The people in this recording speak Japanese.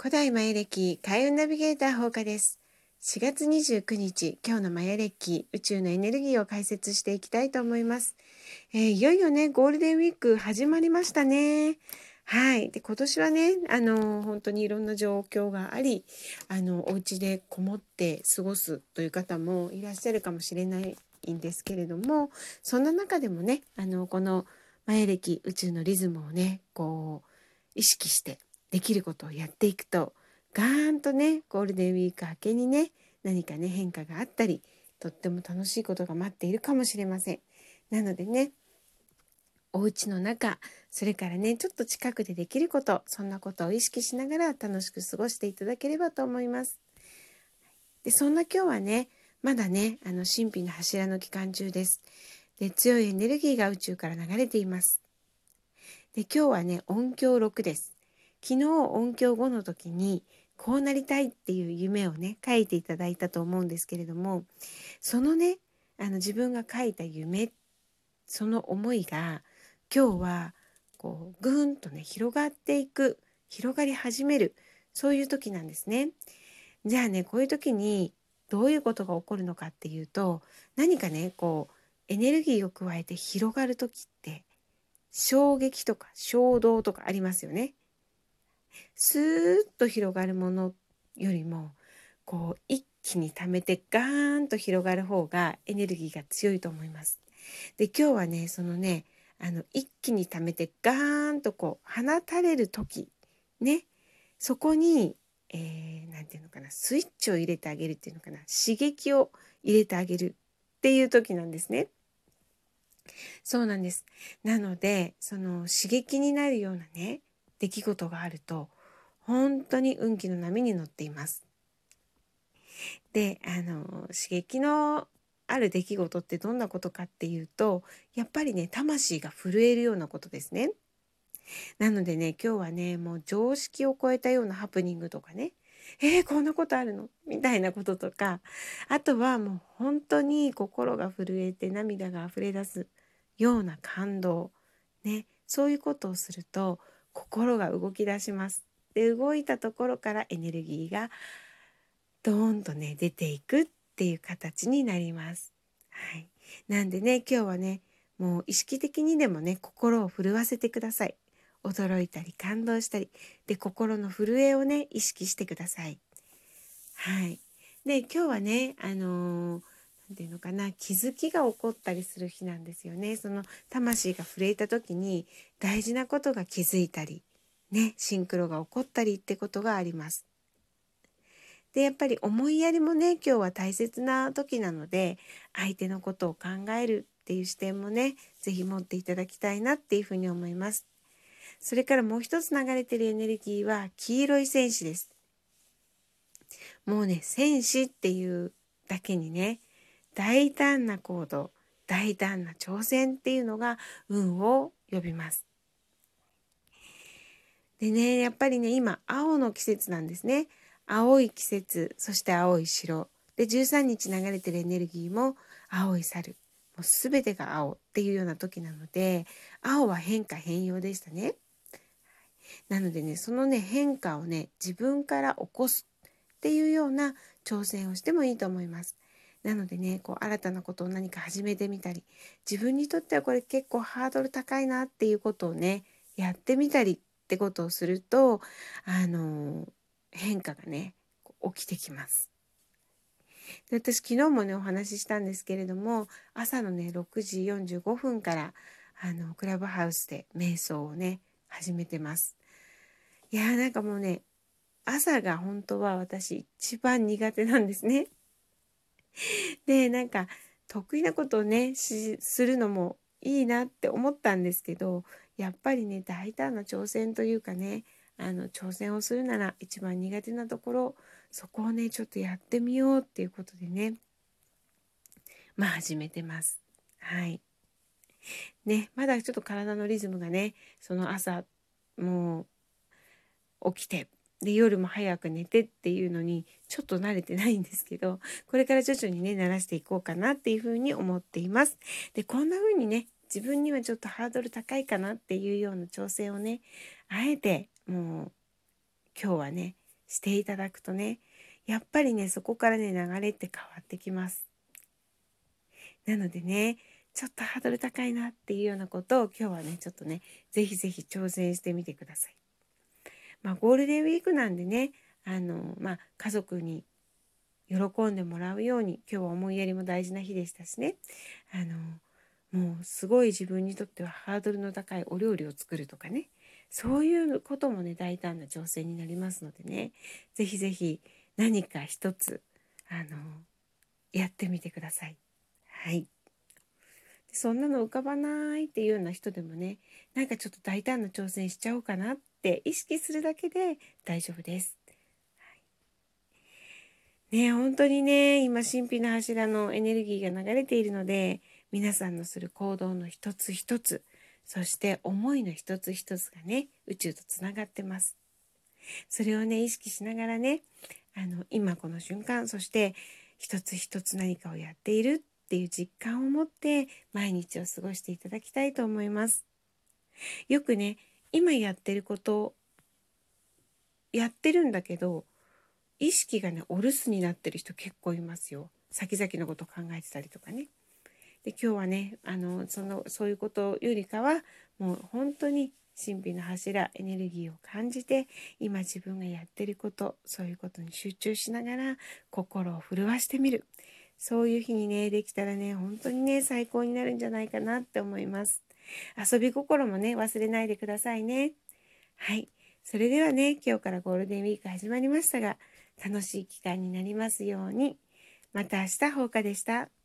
古代マヤ暦開運ナビゲーター放課です。4月29日、今日のマヤ暦宇宙のエネルギーを解説していきたいと思います。えー、いよいよね、ゴールデンウィーク始まりましたね。はい。で、今年はね、あの、本当にいろんな状況があり、あの、お家でこもって過ごすという方もいらっしゃるかもしれないんですけれども、そんな中でもね、あの、このマヤ暦宇宙のリズムをね、こう、意識してできることをやっていくとガーンとねゴールデンウィーク明けにね何かね変化があったりとっても楽しいことが待っているかもしれません。なのでねお家の中それからねちょっと近くでできることそんなことを意識しながら楽しく過ごしていただければと思います。でそんな今日はねまだねあの神秘の柱の期間中です。で強いエネルギーが宇宙から流れています。で今日はね音響6です。昨日音響5の時にこうなりたいっていう夢をね書いていただいたと思うんですけれどもそのねあの自分が書いた夢その思いが今日はこうぐんとね広がっていく広がり始めるそういう時なんですね。じゃあねこういう時にどういうことが起こるのかっていうと何かねこうエネルギーを加えて広がる時って衝撃とか衝動とかありますよね。スーッと広がるものよりもこう一気に溜めてガーンと広がる方がエネルギーが強いと思います。で今日はねそのねあの一気に溜めてガーンとこう放たれる時ねそこに何、えー、て言うのかなスイッチを入れてあげるっていうのかな刺激を入れてあげるっていう時なんですね。そうなんです。なのでその刺激になるようなね出来事があると本当に運気の波に乗っています。であの刺激のある出来事ってどんなことかっていうとやっぱりね魂が震えるようなことですね。なのでね今日はねもう常識を超えたようなハプニングとかねえー、こんなことあるの？みたいなこととかあとはもう本当に心が震えて涙が溢れ出すような感動ねそういうことをすると心が動き出します。で動いたところからエネルギーがドーンとね出ていくっていう形になります。はい、なんでね今日はねもう意識的にでもね心を震わせてください。驚いたり感動したりで心の震えをね意識してください。はい。で今日はねあのーて言うのかな気づきが起こったりする日なんですよね。その魂が震えた時に大事なことが気づいたりねシンクロが起こったりってことがあります。でやっぱり思いやりもね今日は大切な時なので相手のことを考えるっていう視点もね是非持っていただきたいなっていうふうに思います。それからもう一つ流れてるエネルギーは黄色い戦士です。もうね戦士っていうだけにね大胆な行動大胆な挑戦っていうのが運を呼びます。でねやっぱりね今青の季節なんですね。青い季節そして青い白で13日流れてるエネルギーも青い猿もう全てが青っていうような時なので青は変化変容でしたね。なのでねそのね変化をね自分から起こすっていうような挑戦をしてもいいと思います。なのでねこう新たなことを何か始めてみたり自分にとってはこれ結構ハードル高いなっていうことをねやってみたりってことをするとあの変化がね起きてきます。で私昨日もねお話ししたんですけれども朝のね6時45分からあのクラブハウスで瞑想をね始めてます。いやーなんかもうね朝が本当は私一番苦手なんですね。でなんか得意なことをねするのもいいなって思ったんですけどやっぱりね大胆な挑戦というかねあの挑戦をするなら一番苦手なところそこをねちょっとやってみようっていうことでねまあ始めてます。はい。ねまだちょっと体のリズムがねその朝もう起きてで夜も早く寝てっていうのにちょっと慣れてないんですけどこれから徐々にね慣らしていこうかなっていうふうに思っています。でこんな風にね自分にはちょっとハードル高いかなっていうような挑戦をねあえてもう今日はねしていただくとねやっぱりねそこからね流れって変わってきます。なのでねちょっとハードル高いなっていうようなことを今日はねちょっとね是非是非挑戦してみてください。まあゴールデンウィークなんでねあのまあ家族に喜んでもらうように今日は思いやりも大事な日でしたしね。あのもうすごい自分にとってはハードルの高いお料理を作るとかね。そういうこともね大胆な挑戦になりますのでね。是非是非何か一つあのやってみてください。はい。そんなの浮かばないっていうような人でもねなんかちょっと大胆な挑戦しちゃおうかなって意識するだけで大丈夫です。ね本当にね今神秘の柱のエネルギーが流れているので皆さんのする行動の一つ一つそして思いの一つ一つがね宇宙とつながってます。それをね意識しながらねあの今この瞬間そして一つ一つ何かをやっているっていう実感を持って毎日を過ごしていただきたいと思います。よくね今やってることやってるんだけど意識がねお留守になってる人結構いますよ。先々のこと考えてたりとかね。で今日はねあのそのそういうことよりかはもう本当に神秘の柱エネルギーを感じて今自分がやってることそういうことに集中しながら心を震わしてみる。そういう日にねできたらね本当にね最高になるんじゃないかなって思います遊び心もね忘れないでくださいねはいそれではね今日からゴールデンウィーク始まりましたが楽しい期間になりますように。また明日放課でした。